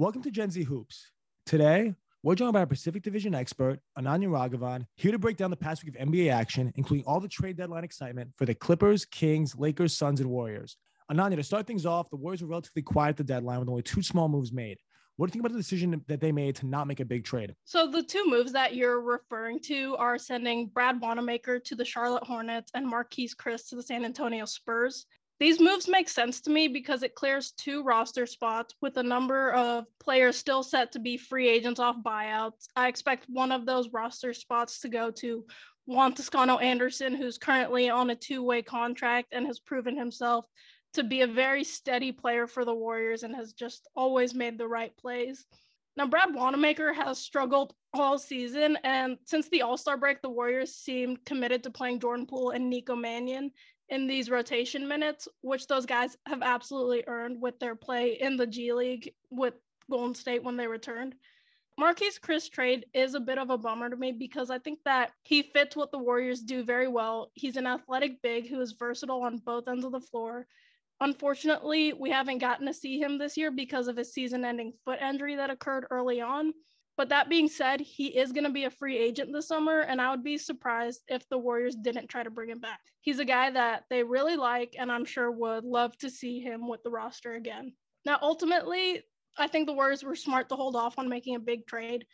Welcome to Gen Z Hoops. Today, we're joined by a Pacific Division expert, Ananya Raghavan, here to break down the past week of NBA action, including all the trade deadline excitement for the Clippers, Kings, Lakers, Suns, and Warriors. Ananya, to start things off, the Warriors were relatively quiet at the deadline with only two small moves made. What do you think about the decision that they made to not make a big trade? So the two moves that you're referring to are sending Brad Wanamaker to the Charlotte Hornets and Marquese Chriss to the San Antonio Spurs. These moves make sense to me because it clears two roster spots with a number of players still set to be free agents off buyouts. I expect one of those roster spots to go to Juan Toscano Anderson, who's currently on a two way contract and has proven himself to be a very steady player for the Warriors and has just always made the right plays. Now, Brad Wanamaker has struggled all season, and since the All Star break, the Warriors seemed committed to playing Jordan Poole and Nico Mannion in these rotation minutes, which those guys have absolutely earned with their play in the G League with Golden State when they returned. Marquese Chriss trade is a bit of a bummer to me because I think that he fits what the Warriors do very well. He's an athletic big who is versatile on both ends of the floor. Unfortunately, we haven't gotten to see him this year because of his season ending foot injury that occurred early on. But that being said, he is going to be a free agent this summer, and I would be surprised if the Warriors didn't try to bring him back. He's a guy that they really like, and I'm sure would love to see him with the roster again. Now, ultimately, I think the Warriors were smart to hold off on making a big trade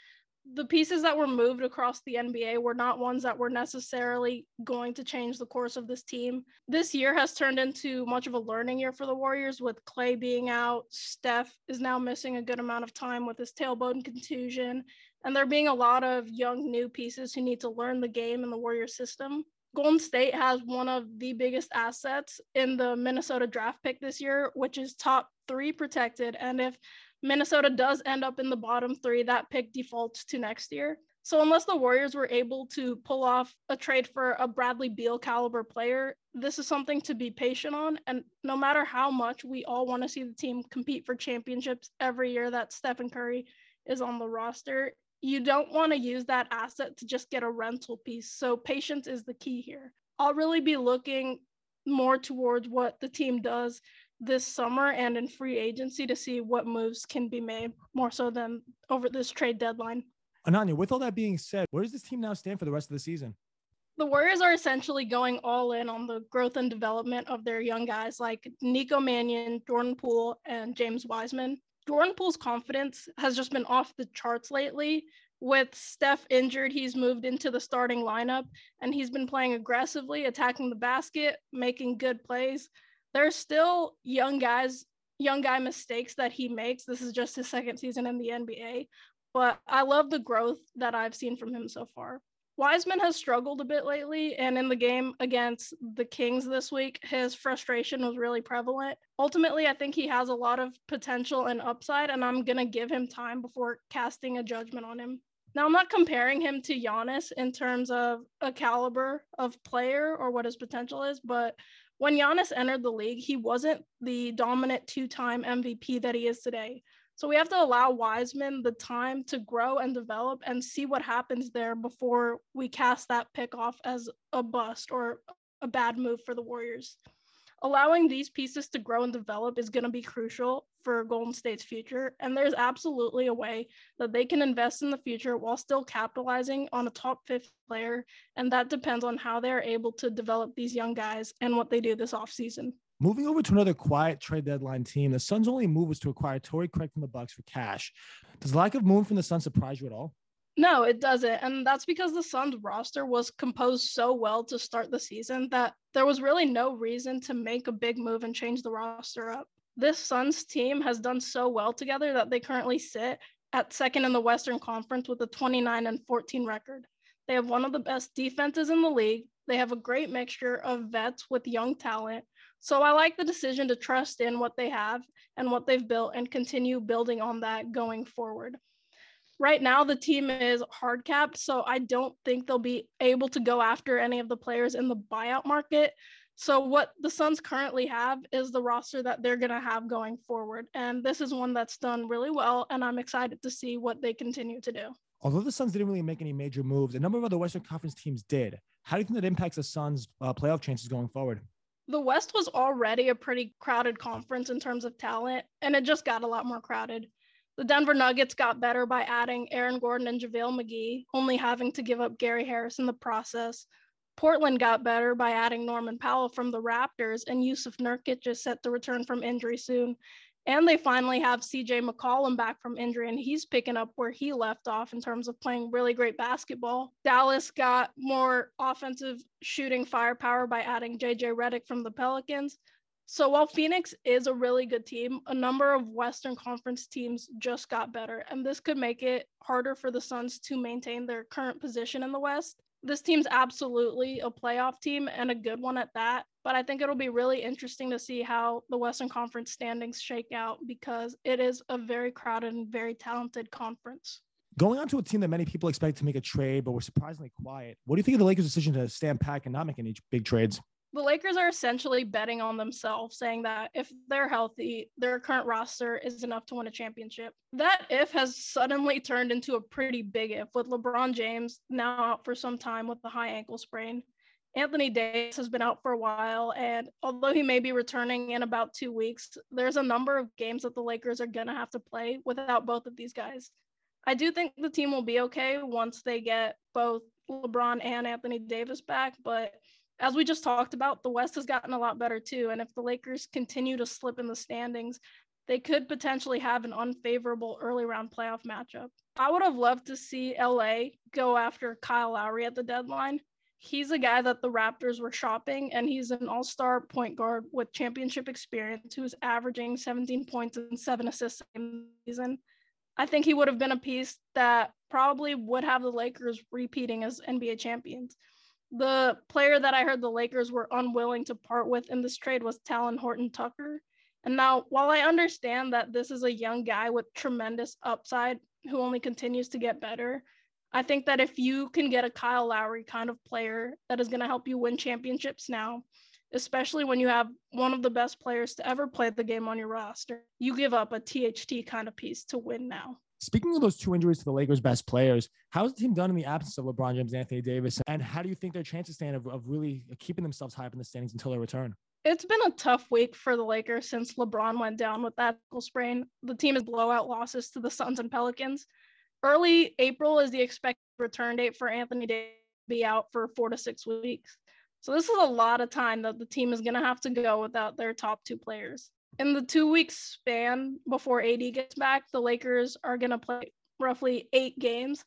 the pieces that were moved across the NBA were not ones that were necessarily going to change the course of this team. This year has turned into much of a learning year for the Warriors with Clay being out. Steph is now missing a good amount of time with his tailbone contusion. And there being a lot of young new pieces who need to learn the game and the Warrior system. Golden State has one of the biggest assets in the Minnesota draft pick this year, which is top three protected. And if Minnesota does end up in the bottom three, that pick defaults to next year. So unless the Warriors were able to pull off a trade for a Bradley Beal caliber player, this is something to be patient on. And no matter how much we all want to see the team compete for championships every year that Stephen Curry is on the roster, you don't want to use that asset to just get a rental piece. So patience is the key here. I'll really be looking more towards what the team does this summer and in free agency to see what moves can be made more so than over this trade deadline. Ananya, with all that being said, where does this team now stand for the rest of the season? The Warriors are essentially going all in on the growth and development of their young guys like Nico Mannion, Jordan Poole, and James Wiseman. Jordan Poole's confidence has just been off the charts lately. With Steph injured, he's moved into the starting lineup and he's been playing aggressively, attacking the basket, making good plays there's still young guys, young guy mistakes that he makes. This is just his second season in the NBA, but I love the growth that I've seen from him so far. Wiseman has struggled a bit lately, and in the game against the Kings this week, his frustration was really prevalent. Ultimately, I think he has a lot of potential and upside, and I'm going to give him time before casting a judgment on him. Now, I'm not comparing him to Giannis in terms of a caliber of player or what his potential is, but when Giannis entered the league, he wasn't the dominant two time MVP that he is today. So we have to allow Wiseman the time to grow and develop and see what happens there before we cast that pick off as a bust or a bad move for the Warriors allowing these pieces to grow and develop is going to be crucial for Golden State's future. And there's absolutely a way that they can invest in the future while still capitalizing on a top fifth player. And that depends on how they're able to develop these young guys and what they do this offseason. Moving over to another quiet trade deadline team, the Suns' only move was to acquire Torrey Craig from the Bucks for cash. Does the lack of movement from the Suns surprise you at all? No, it doesn't. And that's because the Suns roster was composed so well to start the season that there was really no reason to make a big move and change the roster up. This Suns team has done so well together that they currently sit at second in the Western Conference with a 29 and 14 record. They have one of the best defenses in the league. They have a great mixture of vets with young talent. So I like the decision to trust in what they have and what they've built and continue building on that going forward right now the team is hard capped, so I don't think they'll be able to go after any of the players in the buyout market. So what the Suns currently have is the roster that they're going to have going forward, and this is one that's done really well, and I'm excited to see what they continue to do. Although the Suns didn't really make any major moves, a number of other Western Conference teams did. How do you think that impacts the Suns' uh, playoff chances going forward? The West was already a pretty crowded conference in terms of talent, and it just got a lot more crowded. The Denver Nuggets got better by adding Aaron Gordon and JaVale McGee, only having to give up Gary Harris in the process. Portland got better by adding Norman Powell from the Raptors, and Jusuf Nurkic is set to return from injury soon. And they finally have CJ McCollum back from injury, and he's picking up where he left off in terms of playing really great basketball. Dallas got more offensive shooting firepower by adding JJ Redick from the Pelicans. So while Phoenix is a really good team, a number of Western Conference teams just got better, and this could make it harder for the Suns to maintain their current position in the West this team's absolutely a playoff team and a good one at that. But I think it'll be really interesting to see how the Western Conference standings shake out because it is a very crowded and very talented conference. Going on to a team that many people expect to make a trade, but were surprisingly quiet. What do you think of the Lakers' decision to stand back and not make any big trades? The Lakers are essentially betting on themselves, saying that if they're healthy, their current roster is enough to win a championship. That if has suddenly turned into a pretty big if, with LeBron James now out for some time with the high ankle sprain. Anthony Davis has been out for a while, and although he may be returning in about two weeks, there's a number of games that the Lakers are going to have to play without both of these guys. I do think the team will be okay once they get both LeBron and Anthony Davis back, but as we just talked about, the West has gotten a lot better too. And if the Lakers continue to slip in the standings, they could potentially have an unfavorable early round playoff matchup. I would have loved to see LA go after Kyle Lowry at the deadline. He's a guy that the Raptors were shopping, and he's an all star point guard with championship experience who's averaging 17 points and seven assists in season. I think he would have been a piece that probably would have the Lakers repeating as NBA champions. The player that I heard the Lakers were unwilling to part with in this trade was Talen Horton Tucker. And now, while I understand that this is a young guy with tremendous upside who only continues to get better, I think that if you can get a Kyle Lowry kind of player that is going to help you win championships now, especially when you have one of the best players to ever play the game on your roster, you give up a THT kind of piece to win now. Speaking of those two injuries to the Lakers' best players, how's the team done in the absence of LeBron James and Anthony Davis? And how do you think their chances stand of, of really keeping themselves high up in the standings until their return? It's been a tough week for the Lakers since LeBron went down with that ankle sprain. The team has blowout losses to the Suns and Pelicans. Early April is the expected return date for Anthony Davis to be out for four to six weeks. So this is a lot of time that the team is going to have to go without their top two players in the two weeks span before AD gets back, the Lakers are going to play roughly eight games,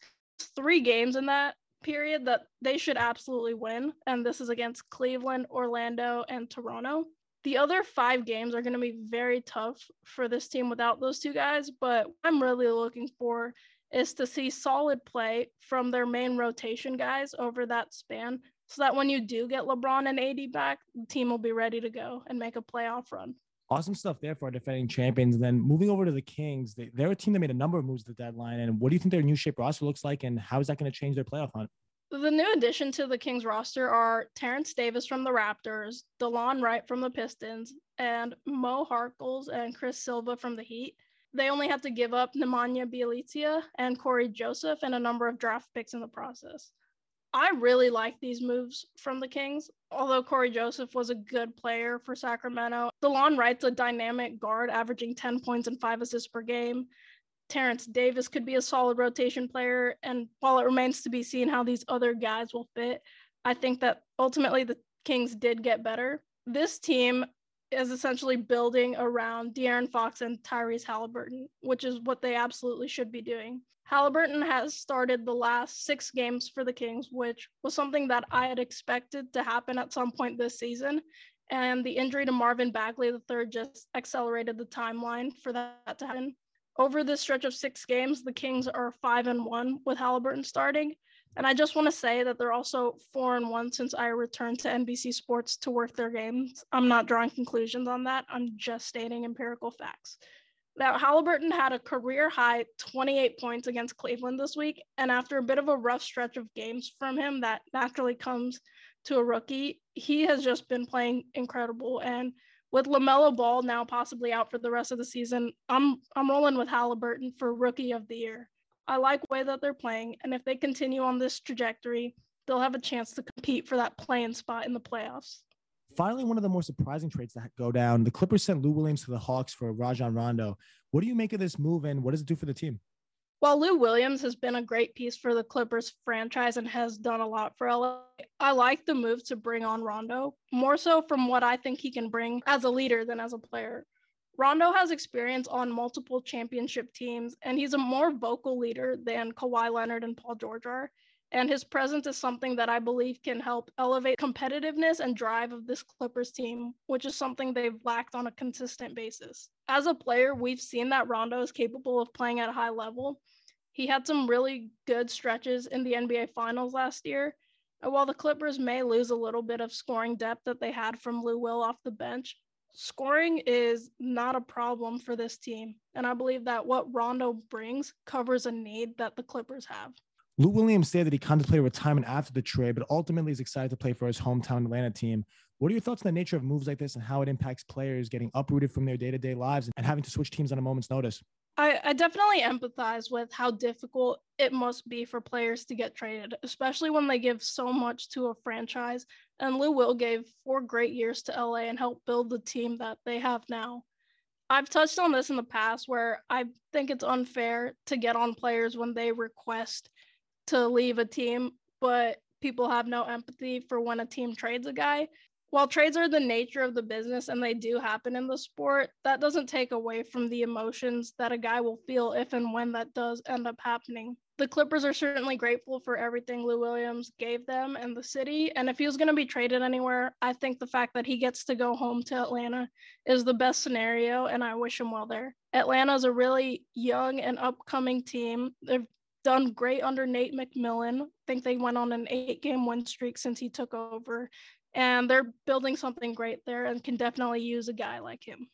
three games in that period that they should absolutely win. And this is against Cleveland, Orlando, and Toronto. The other five games are going to be very tough for this team without those two guys. But I'm really looking for is to see solid play from their main rotation guys over that span so that when you do get LeBron and AD back, the team will be ready to go and make a playoff run awesome stuff there for our defending champions. And then moving over to the Kings, they, they're a team that made a number of moves at the deadline. And what do you think their new shape roster looks like, and how is that going to change their playoff hunt? The new addition to the Kings roster are Terence Davis from the Raptors, DeLon Wright from the Pistons, and Mo Harkless and Chris Silva from the Heat. They only have to give up Nemanja Bjelica and Cory Joseph and a number of draft picks in the process. I really like these moves from the Kings. Although Cory Joseph was a good player for Sacramento, DeLon Wright's a dynamic guard, averaging 10 points and five assists per game. Terence Davis could be a solid rotation player. And while it remains to be seen how these other guys will fit, I think that ultimately the Kings did get better. This team is essentially building around De'Aaron Fox and Tyrese Haliburton, which is what they absolutely should be doing. Haliburton has started the last six games for the Kings, which was something that I had expected to happen at some point this season. And the injury to Marvin Bagley III just accelerated the timeline for that to happen. Over this stretch of six games, the Kings are five and one with Haliburton starting. And I just want to say that they're also four and one since I returned to NBC Sports to work their games. I'm not drawing conclusions on that. I'm just stating empirical facts. Now, Haliburton had a career high 28 points against Cleveland this week. And after a bit of a rough stretch of games from him that naturally comes to a rookie, he has just been playing incredible. And with LaMelo Ball now possibly out for the rest of the season, I'm I'm rolling with Haliburton for rookie of the year. I like the way that they're playing. And if they continue on this trajectory, they'll have a chance to compete for that playing spot in the playoffs. Finally, one of the more surprising trades that go down, the Clippers sent Lou Williams to the Hawks for Rajon Rondo. What do you make of this move and what does it do for the team? While Lou Williams has been a great piece for the Clippers franchise and has done a lot for LA, I like the move to bring on Rondo, more so from what I think he can bring as a leader than as a player. Rondo has experience on multiple championship teams, and he's a more vocal leader than Kawhi Leonard and Paul George are. And his presence is something that I believe can help elevate competitiveness and drive of this Clippers team, which is something they've lacked on a consistent basis. As a player, we've seen that Rondo is capable of playing at a high level. He had some really good stretches in the NBA Finals last year. And while the Clippers may lose a little bit of scoring depth that they had from Lou Will off the bench, scoring is not a problem for this team. And I believe that what Rondo brings covers a need that the Clippers have. Lou Williams said that he contemplated retirement after the trade, but ultimately is excited to play for his hometown Atlanta team. What are your thoughts on the nature of moves like this and how it impacts players getting uprooted from their day to day lives and having to switch teams on a moment's notice? I, I, definitely empathize with how difficult it must be for players to get traded, especially when they give so much to a franchise. And Lou Will gave four great years to LA and helped build the team that they have now. I've touched on this in the past where I think it's unfair to get on players when they request to leave a team, but people have no empathy for when a team trades a guy. While trades are the nature of the business and they do happen in the sport, that doesn't take away from the emotions that a guy will feel if and when that does end up happening. The Clippers are certainly grateful for everything Lou Williams gave them and the city. And if he was going to be traded anywhere, I think the fact that he gets to go home to Atlanta is the best scenario, and I wish him well there. Atlanta is a really young and upcoming team. They've done great under Nate McMillan. I think they went on an eight game win streak since he took over. And they're building something great there and can definitely use a guy like him.